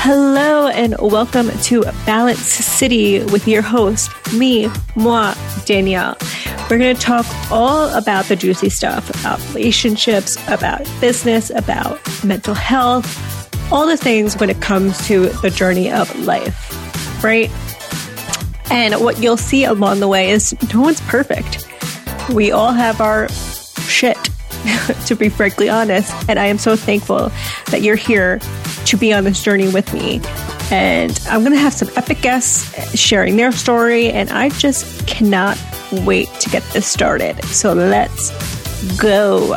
Hello and welcome to Balance City with your host, me, moi, Danielle. We're going to talk all about the juicy stuff about relationships, about business, about mental health, all the things when it comes to the journey of life, right? And what you'll see along the way is no one's perfect. We all have our shit, to be frankly honest. And I am so thankful that you're here to be on this journey with me. And I'm going to have some epic guests sharing their story. And I just cannot wait to get this started. So let's go.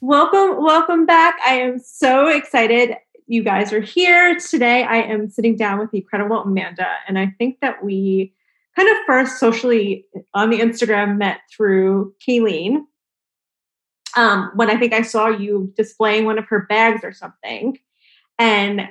Welcome, welcome back. I am so excited you guys are here. Today I am sitting down with the incredible Amanda, and I think that we kind of first socially on the Instagram met through Kayleen. Um, when I think I saw you displaying one of her bags or something. And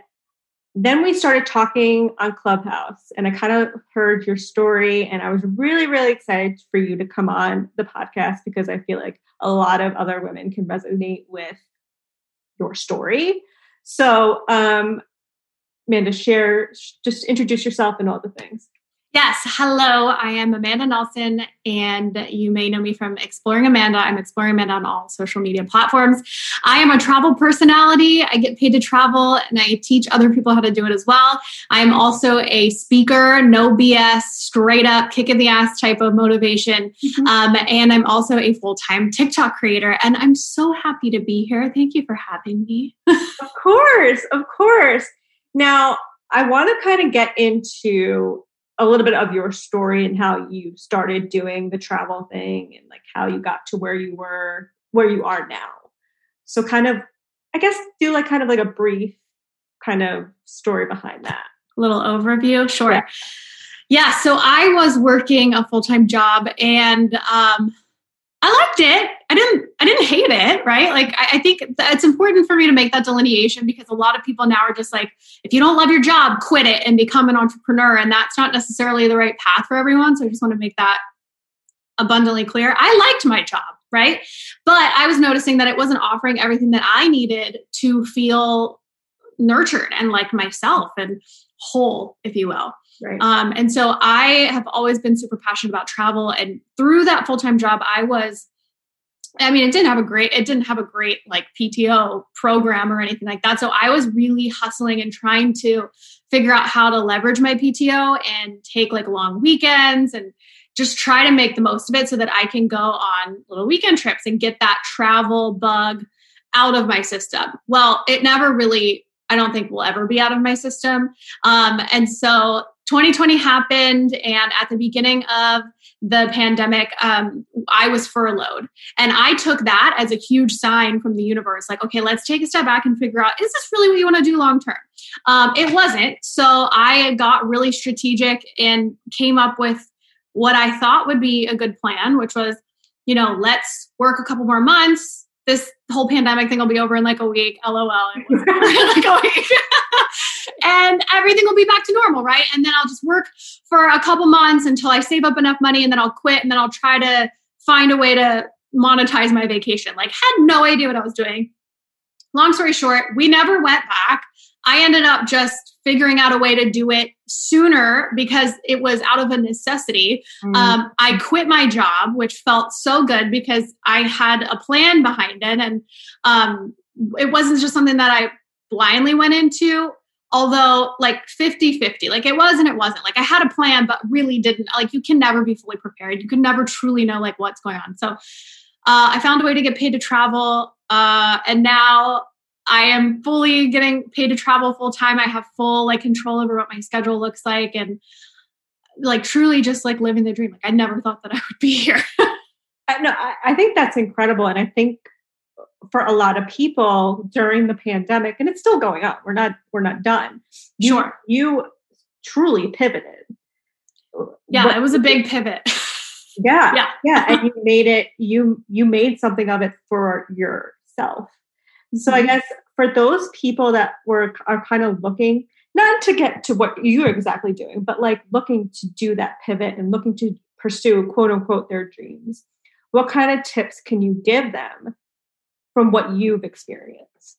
then we started talking on Clubhouse, and I kind of heard your story, and I was really, really excited for you to come on the podcast because I feel like a lot of other women can resonate with your story. So, um, Amanda, share, just introduce yourself and all the things. Yes. Hello. I am Amanda Nelson, and you may know me from Exploring Amanda. I'm Exploring Amanda on all social media platforms. I am a travel personality. I get paid to travel, and I teach other people how to do it as well. I am also a speaker, no BS, straight up, kick in the ass type of motivation. Mm-hmm. Um, and I'm also a full time TikTok creator. And I'm so happy to be here. Thank you for having me. of course. Of course. Now, I want to kind of get into a little bit of your story and how you started doing the travel thing and like how you got to where you were where you are now. So kind of i guess do like kind of like a brief kind of story behind that. A little overview? Sure. Yeah, yeah so i was working a full-time job and um I liked it. I didn't. I didn't hate it. Right. Like I, I think it's important for me to make that delineation because a lot of people now are just like, if you don't love your job, quit it and become an entrepreneur, and that's not necessarily the right path for everyone. So I just want to make that abundantly clear. I liked my job, right? But I was noticing that it wasn't offering everything that I needed to feel nurtured and like myself and whole, if you will. Right. Um, and so I have always been super passionate about travel. And through that full time job, I was, I mean, it didn't have a great, it didn't have a great like PTO program or anything like that. So I was really hustling and trying to figure out how to leverage my PTO and take like long weekends and just try to make the most of it so that I can go on little weekend trips and get that travel bug out of my system. Well, it never really I don't think will ever be out of my system. Um, and so 2020 happened, and at the beginning of the pandemic, um, I was furloughed. And I took that as a huge sign from the universe like, okay, let's take a step back and figure out is this really what you want to do long term? Um, it wasn't. So I got really strategic and came up with what I thought would be a good plan, which was, you know, let's work a couple more months. This whole pandemic thing will be over in like a week. LOL. like a week. and everything will be back to normal, right? And then I'll just work for a couple months until I save up enough money and then I'll quit and then I'll try to find a way to monetize my vacation. Like, had no idea what I was doing. Long story short, we never went back. I ended up just figuring out a way to do it sooner because it was out of a necessity. Mm. Um, I quit my job, which felt so good because I had a plan behind it. And um, it wasn't just something that I blindly went into although like 50 50 like it was and it wasn't like i had a plan but really didn't like you can never be fully prepared you can never truly know like what's going on so uh, i found a way to get paid to travel uh, and now i am fully getting paid to travel full time i have full like control over what my schedule looks like and like truly just like living the dream. Like i never thought that i would be here. Uh, no I, I think that's incredible. And i think for a lot of people during the pandemic and it's still going on we're not we're not done. Sure. you, you truly pivoted. Yeah but, it was a big pivot. Yeah yeah. yeah and you made it you you made something of it for yourself so i mm-hmm. guess for those people that were are kind of looking not to get to what you're exactly doing but like looking to do that pivot and looking to pursue quote unquote their dreams what kind of tips can you give them from what you've experienced?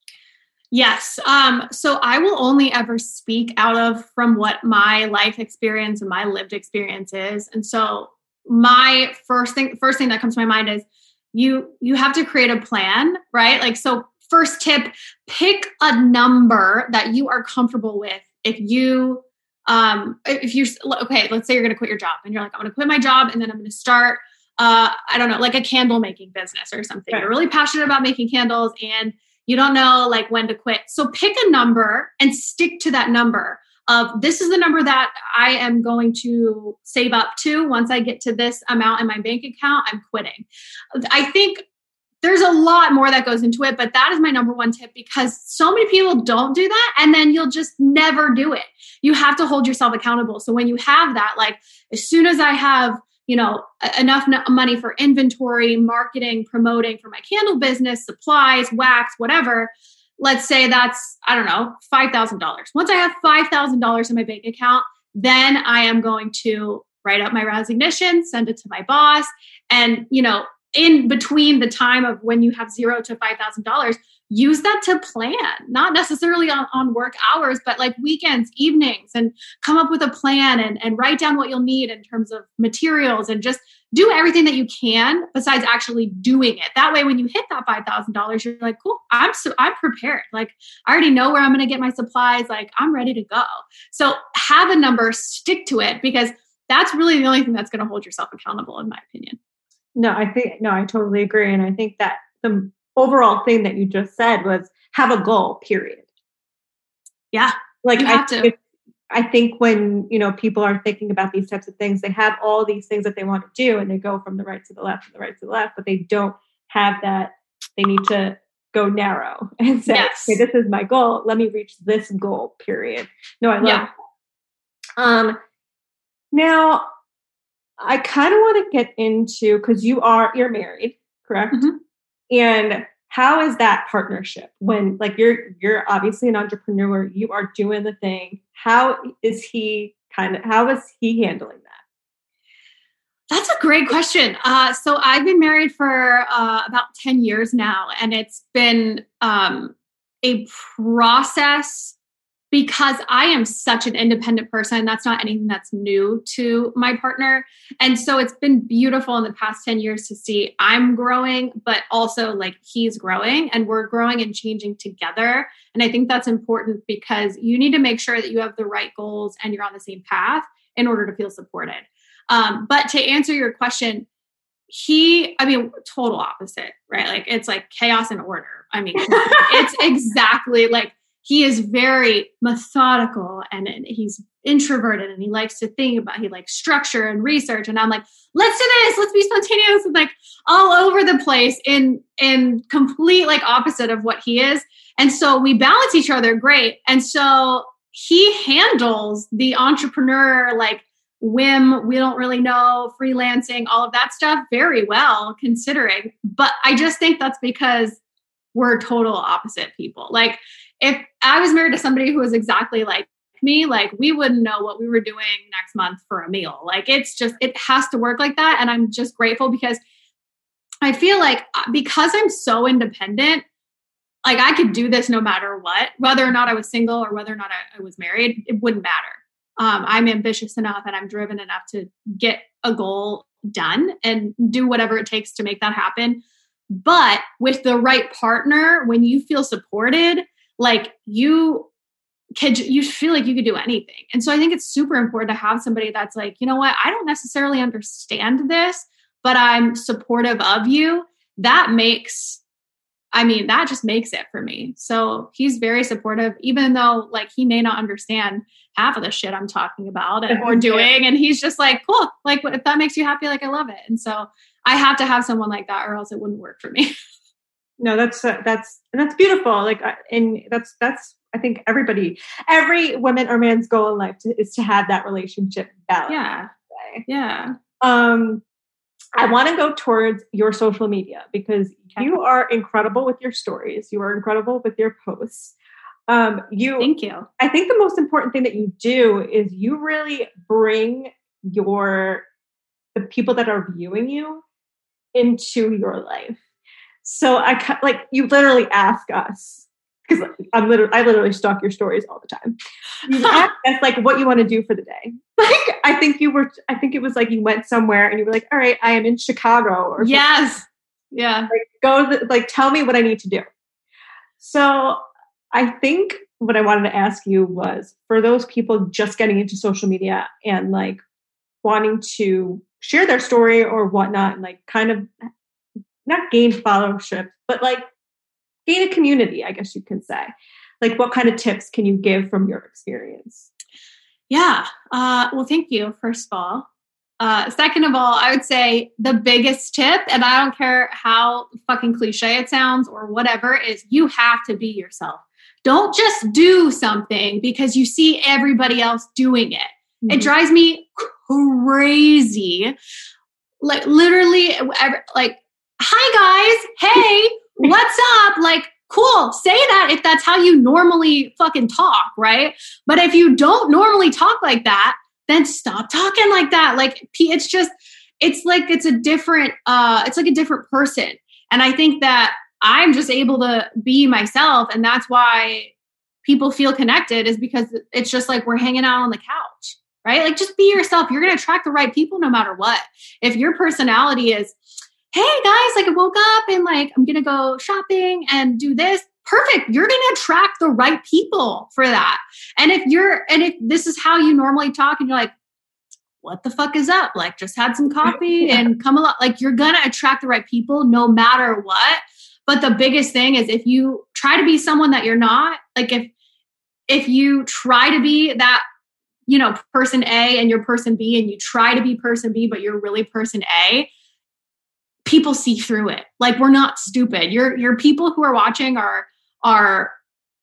Yes. Um, so I will only ever speak out of from what my life experience and my lived experience is. And so my first thing first thing that comes to my mind is you you have to create a plan, right? Like so first tip, pick a number that you are comfortable with. If you um if you're okay, let's say you're going to quit your job and you're like I'm to quit my job and then I'm going to start uh I don't know, like a candle making business or something. Right. You're really passionate about making candles and you don't know like when to quit. So pick a number and stick to that number of this is the number that I am going to save up to. Once I get to this amount in my bank account, I'm quitting. I think there's a lot more that goes into it, but that is my number one tip because so many people don't do that and then you'll just never do it. You have to hold yourself accountable. So when you have that, like as soon as I have you know enough money for inventory marketing promoting for my candle business supplies wax whatever let's say that's i don't know $5000 once i have $5000 in my bank account then i am going to write up my resignation send it to my boss and you know in between the time of when you have zero to $5000 use that to plan, not necessarily on, on work hours, but like weekends, evenings, and come up with a plan and, and write down what you'll need in terms of materials and just do everything that you can besides actually doing it. That way, when you hit that $5,000, you're like, cool, I'm, so, I'm prepared. Like, I already know where I'm going to get my supplies. Like, I'm ready to go. So have a number, stick to it because that's really the only thing that's going to hold yourself accountable, in my opinion. No, I think, no, I totally agree. And I think that the overall thing that you just said was have a goal, period. Yeah. Like I, to. I think when, you know, people are thinking about these types of things, they have all these things that they want to do and they go from the right to the left to the right to the left, but they don't have that. They need to go narrow and say, yes. okay, this is my goal. Let me reach this goal, period. No, I love yeah. Um, now I kind of want to get into because you are you're married, correct? Mm-hmm. And how is that partnership when like you're you're obviously an entrepreneur, you are doing the thing. How is he kind of how is he handling that? That's a great question. Uh, so I've been married for uh, about 10 years now, and it's been um, a process because I am such an independent person. That's not anything that's new to my partner. And so it's been beautiful in the past 10 years to see I'm growing, but also like he's growing and we're growing and changing together. And I think that's important because you need to make sure that you have the right goals and you're on the same path in order to feel supported. Um, but to answer your question, he, I mean, total opposite, right? Like it's like chaos and order. I mean, it's exactly like he is very methodical and, he's introverted and he likes to think about he likes structure and research. And i'm like let's do this. Let's be spontaneous and like all over the place in in complete like opposite of what he is. And so we balance each other great. And so he handles the entrepreneur like whim we don't really know freelancing all of that stuff very well considering. But i just think that's because we're total opposite people. Like if I was married to somebody who was exactly like me, like we wouldn't know what we were doing next month for a meal. Like it's just, it has to work like that. And I'm just grateful because I feel like uh, because I'm so independent, like I could do this no matter what, whether or not I was single or whether or not I, I was married, it wouldn't matter. Um, I'm ambitious enough and I'm driven enough to get a goal done and do whatever it takes to make that happen. But with the right partner, when you feel supported, like you could you feel like you could do anything. And so i think it's super important to have somebody that's like you know what? I don't necessarily understand this but i'm supportive of you. That makes i mean that just makes it for me. So he's very supportive even though like he may not understand half of the shit i'm talking about and or doing and he's just like cool. Like if that makes you happy like i love it. And so i have to have someone like that or else it wouldn't work for me no that's uh, that's that's beautiful like and that's that's i think everybody every woman or man's goal in life to, is to have that relationship balance. Yeah. Yeah. Um i want to go towards your social media because okay. you are incredible with your stories. You are incredible with your posts. Um you thank you. I think the most important thing that you do is you really bring your the people that are viewing you into your life so I like you literally ask us because I'm literally I literally stalk your stories all the time. You ask us like what you want to do for the day. Like I think you were I think it was like you went somewhere and you were like, all right, I am in Chicago or yes, yeah. Like go the, like tell me what I need to do. So I think what I wanted to ask you was for those people just getting into social media and like wanting to share their story or whatnot and like kind of not gain followership, but like gain a community, I guess you can say. Like what kind of tips can you give from your experience? Yeah. Uh, well, thank you, first of all. Uh, second of all, I would say the biggest tip, and I don't care how fucking cliche it sounds or whatever, is you have to be yourself. Don't just do something because you see everybody else doing it. Mm-hmm. It drives me crazy. Like literally, like, hi guys, hey, what's up? Like, cool, say that if that's how you normally fucking talk, right? But if you don't normally talk like that, then stop talking like that. Like, it's just, it's like it's a different, uh, it's like a different person. And I think that I'm just able to be myself. And that's why people feel connected is because it's just like we're hanging out on the couch, right? Like just be yourself. You're going to attract the right people no matter what. If your personality is, hey guys, like I woke up and like I'm to go shopping and do this. Perfect. You're going to attract the right people for that. And if you're, and if this is how you normally talk and you're like, what the fuck is up? Like, just had some coffee yeah. and come along. Like, you're going to attract the right people no matter what. But the biggest thing is if you try to be someone that you're not, like if if you try to be that you know person A and you're person B and you try to be person B but you're really person A, people see through it. Like we're not stupid. Your your people who are watching are are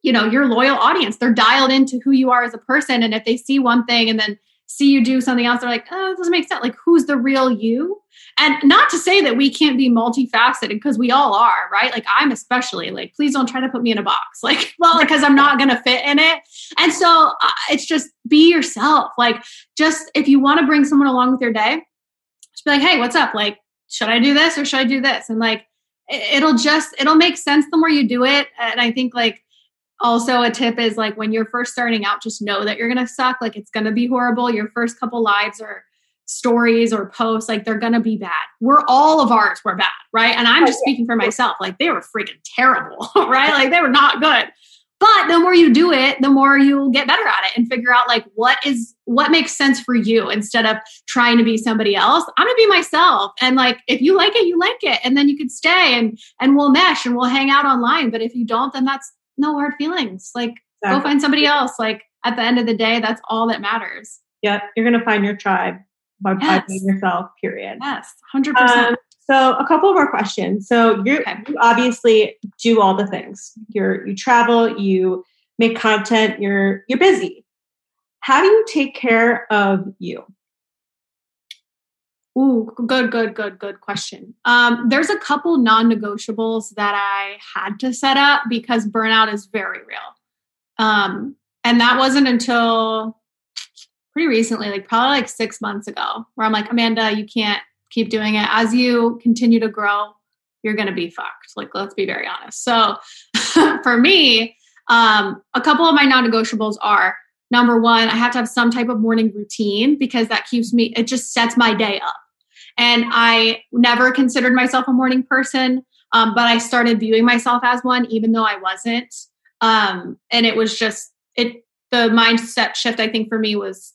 you know your loyal audience. They're dialed into who you are as a person and if they see one thing and then see you do something else, they're like, oh, it doesn't make sense. Like, who's the real you? And not to say that we can't be multifaceted because we all are, right? Like, I'm especially like, please don't try to put me in a box. Like, well, because I'm not to fit in it. And so uh, it's just be yourself. Like, just if you want to bring someone along with your day, just be like, hey, what's up? Like, should I do this or should I do this? And like, it'll just, it'll make sense the more you do it. And I think like, also a tip is like when you're first starting out just know that you're going to suck. Like it's going to be horrible. Your first couple lives or stories or posts like they're going to be bad. We're all of ours were bad right? And i'm just oh, speaking for myself. Like they were freaking terrible right? Like they were not good but the more you do it the more you'll get better at it and figure out like what is what makes sense for you instead of trying to be somebody else i'm gonna be myself and like if you like it you like it and then you could stay and and we'll mesh and we'll hang out online but if you don't then that's no hard feelings. Like exactly. go find somebody else. Like at the end of the day, that's all that matters. Yeah, you're gonna find your tribe by, yes. being yourself. Period. Yes, hundred um, percent. So a couple more questions. So you obviously do all the things. You're you travel, you make content, you're you're busy. How do you take care of you? Ooh, good, good, good, good question. Um, there's a couple non negotiables that I had to set up because burnout is very real. Um, and that wasn't until pretty recently, like probably like six months ago, where I'm like, Amanda, you can't keep doing it. As you continue to grow, you're going to be fucked. Like, let's be very honest. So for me, um, a couple of my non negotiables are number one, I have to have some type of morning routine because that keeps me, it just sets my day up. And I never considered myself a morning person, um, but I started viewing myself as one, even though I wasn't. Um, and it was just it. The mindset shift, I think, for me was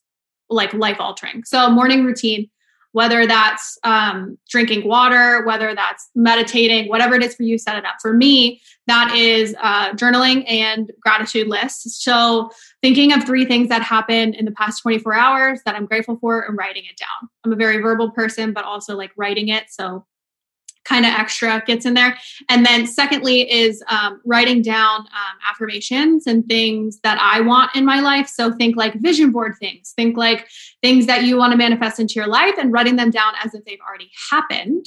like life altering. So morning routine, whether that's um, drinking water, whether that's meditating, whatever it is for you, set it up. For me, that is uh, journaling and gratitude lists. So thinking of three things that happened in the past 24 hours that I'm grateful for and writing it down. I'm a very verbal person, but also like writing it. So kind of extra gets in there. And then secondly is um, writing down um, affirmations and things that I want in my life. So think like vision board things, think like things that you want to manifest into your life and writing them down as if they've already happened.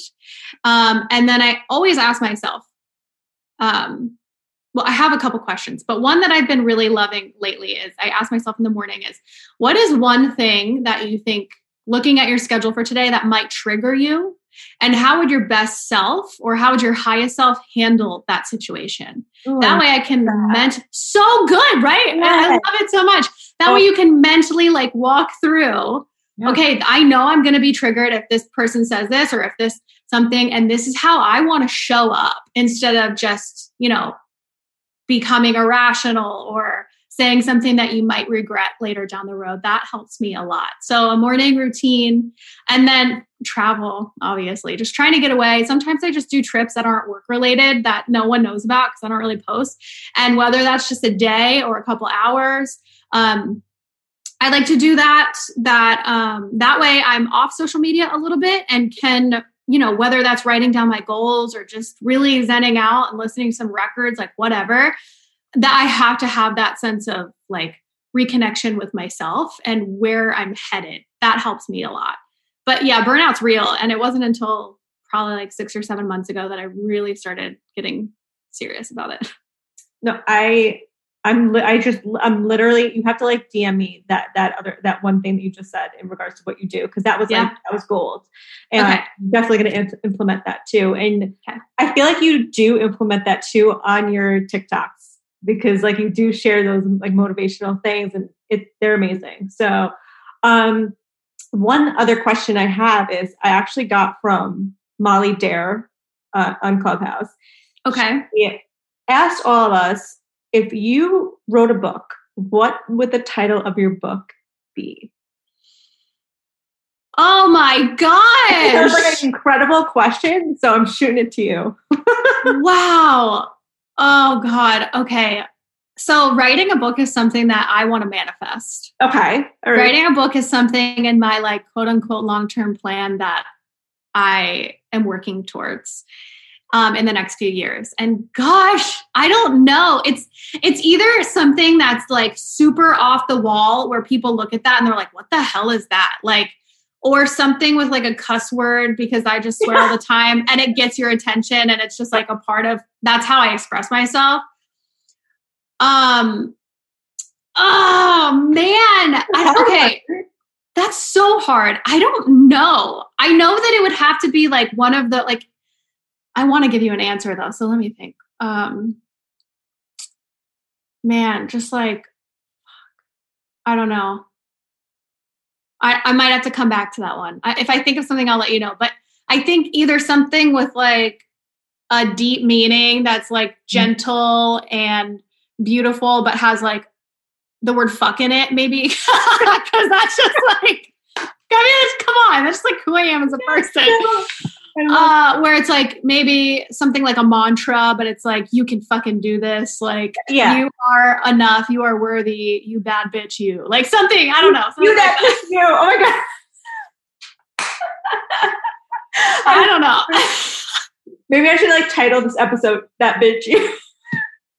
Um, and then I always ask myself, um, well, I have a couple questions, but one that I've been really loving lately is I ask myself in the morning is what is one thing that you think looking at your schedule for today that might trigger you and how would your best self or how would your highest self handle that situation? Ooh, that way i can that. ment so good right? I- i love it so much. That way you can mentally like walk through okay i know i'm going to be triggered if this person says this or if this something and this is how i want to show up instead of just you know becoming irrational or saying something that you might regret later down the road that helps me a lot so a morning routine and then travel obviously just trying to get away sometimes i just do trips that aren't work related that no one knows about because i don't really post and whether that's just a day or a couple hours um, I like to do that. That um, that way, I'm off social media a little bit and can, you know, whether that's writing down my goals or just really zenning out and listening to some records, like whatever. That I have to have that sense of like reconnection with myself and where I'm headed. That helps me a lot. But yeah, burnout's real, and it wasn't until probably like six or seven months ago that I really started getting serious about it. No, I I'm li- I just I'm literally you have to like DM me that that other that one thing that you just said in regards to what you do because that was Yeah. like that was gold and Okay. I'm definitely going to implement that too and Okay. I feel like you do implement that too on your TikToks because like you do share those like motivational things and it they're amazing so um one other question I have is I actually got from Molly Dare uh, on Clubhouse Okay. he asked all of us if you wrote a book, what would the title of your book be? Oh my It was like an incredible question, so I'm shooting it to you. wow. Oh God. Okay. So writing a book is something that I want to manifest. Okay, right. Writing a book is something in my like quote unquote long term plan that I am working towards um, in the next few years. And gosh, I don't know. It's it's either something that's like super off the wall where people look at that and they're like, "What the hell is that?" Like, or something with like a cuss word because I just swear all the time and it gets your attention and it's just like a part of that's how I express myself. Um. Oh man. I, okay. That's so hard. I don't know. I know that it would have to be like one of the like I want to give you an answer though, so let me think. Um man, just like I don't know. I, I might have to come back to that one. I, if I think of something, I'll let you know. But I think either something with like a deep meaning that's like mm-hmm. gentle and beautiful, but has like the word fuck in it, maybe. Because that's just like, I mean, it's, come on, that's just like who I am as a person. Uh, where it's like maybe something like a mantra, but it's like, you can fucking do this. Like, Yeah. you are enough. You are worthy. You bad bitch, you. Like something, I don't know. you like that bitch, you. Oh my god. I don't know. Maybe I should like title this episode "That Bitch." You.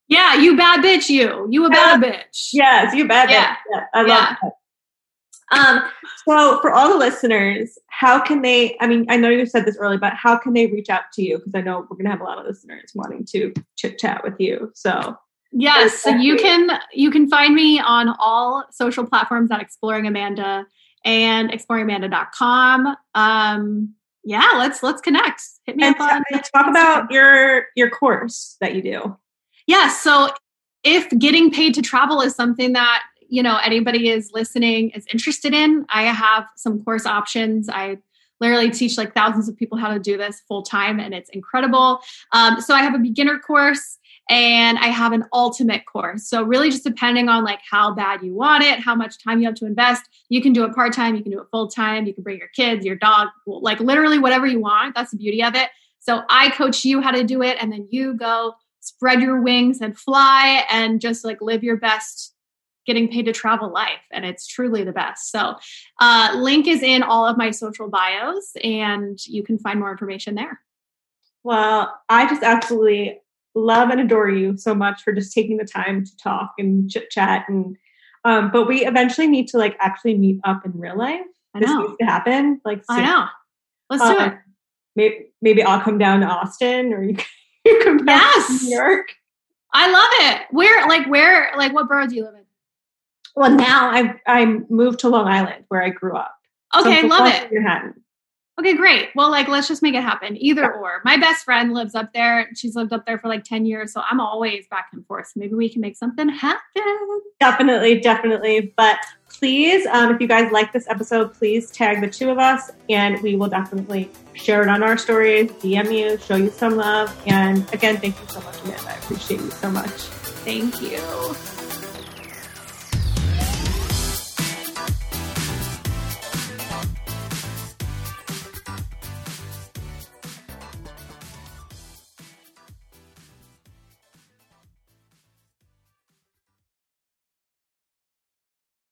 yeah, you bad bitch, you. You a bad bitch. yes, you bad Yeah. bitch. Yeah, I love Yeah. that. Um, so for all the listeners, how can they? I mean, I know you said this earlier, but how can they reach out to you? Because I know we're going to have a lot of listeners wanting to chit chat with you. So Yes, so you can you can find me on all social platforms at Exploring Amanda and exploringamanda.com. Um yeah, let's let's connect. Hit me and up on t- talk about your your course that you do. Yeah, so if getting paid to travel is something that, you know, anybody is listening is interested in, I have some course options. I literally teach like thousands of people how to do this full time and it's incredible. Um, so I have a beginner course and I have an ultimate course. So really just depending on like how bad you want it, how much time you have to invest, you can do it part-time, you can do it full-time, you can bring your kids, your dog, like literally whatever you want. That's the beauty of it. So I coach you how to do it and then you go spread your wings and fly and just like live your best getting paid to travel life and it's truly the best so uh, link is in all of my social bios and you can find more information there Well, I just absolutely love and adore you so much for just taking the time to talk and chit chat and um, but we eventually need to like actually meet up in real life. i This know needs to happen. Like i know let's do Um, it Maybe, maybe I'll come down to Austin or you can, you come back Yes! to New York. i love it where like where like what borough do you live in Well, now I I moved to Long Island where I grew up. So okay I'm love it Manhattan. Okay, great. Well, like, let's just make it happen. Either yeah. or. My best friend lives up there. She's lived up there for like 10 years. So I'm always back and forth. So maybe we can make something happen. Definitely, definitely. But please, um, if you guys like this episode, please tag the two of us and we will definitely share it on our stories, DM you, show you some love. And again, thank you so much, Amanda. I appreciate you so much. Thank you.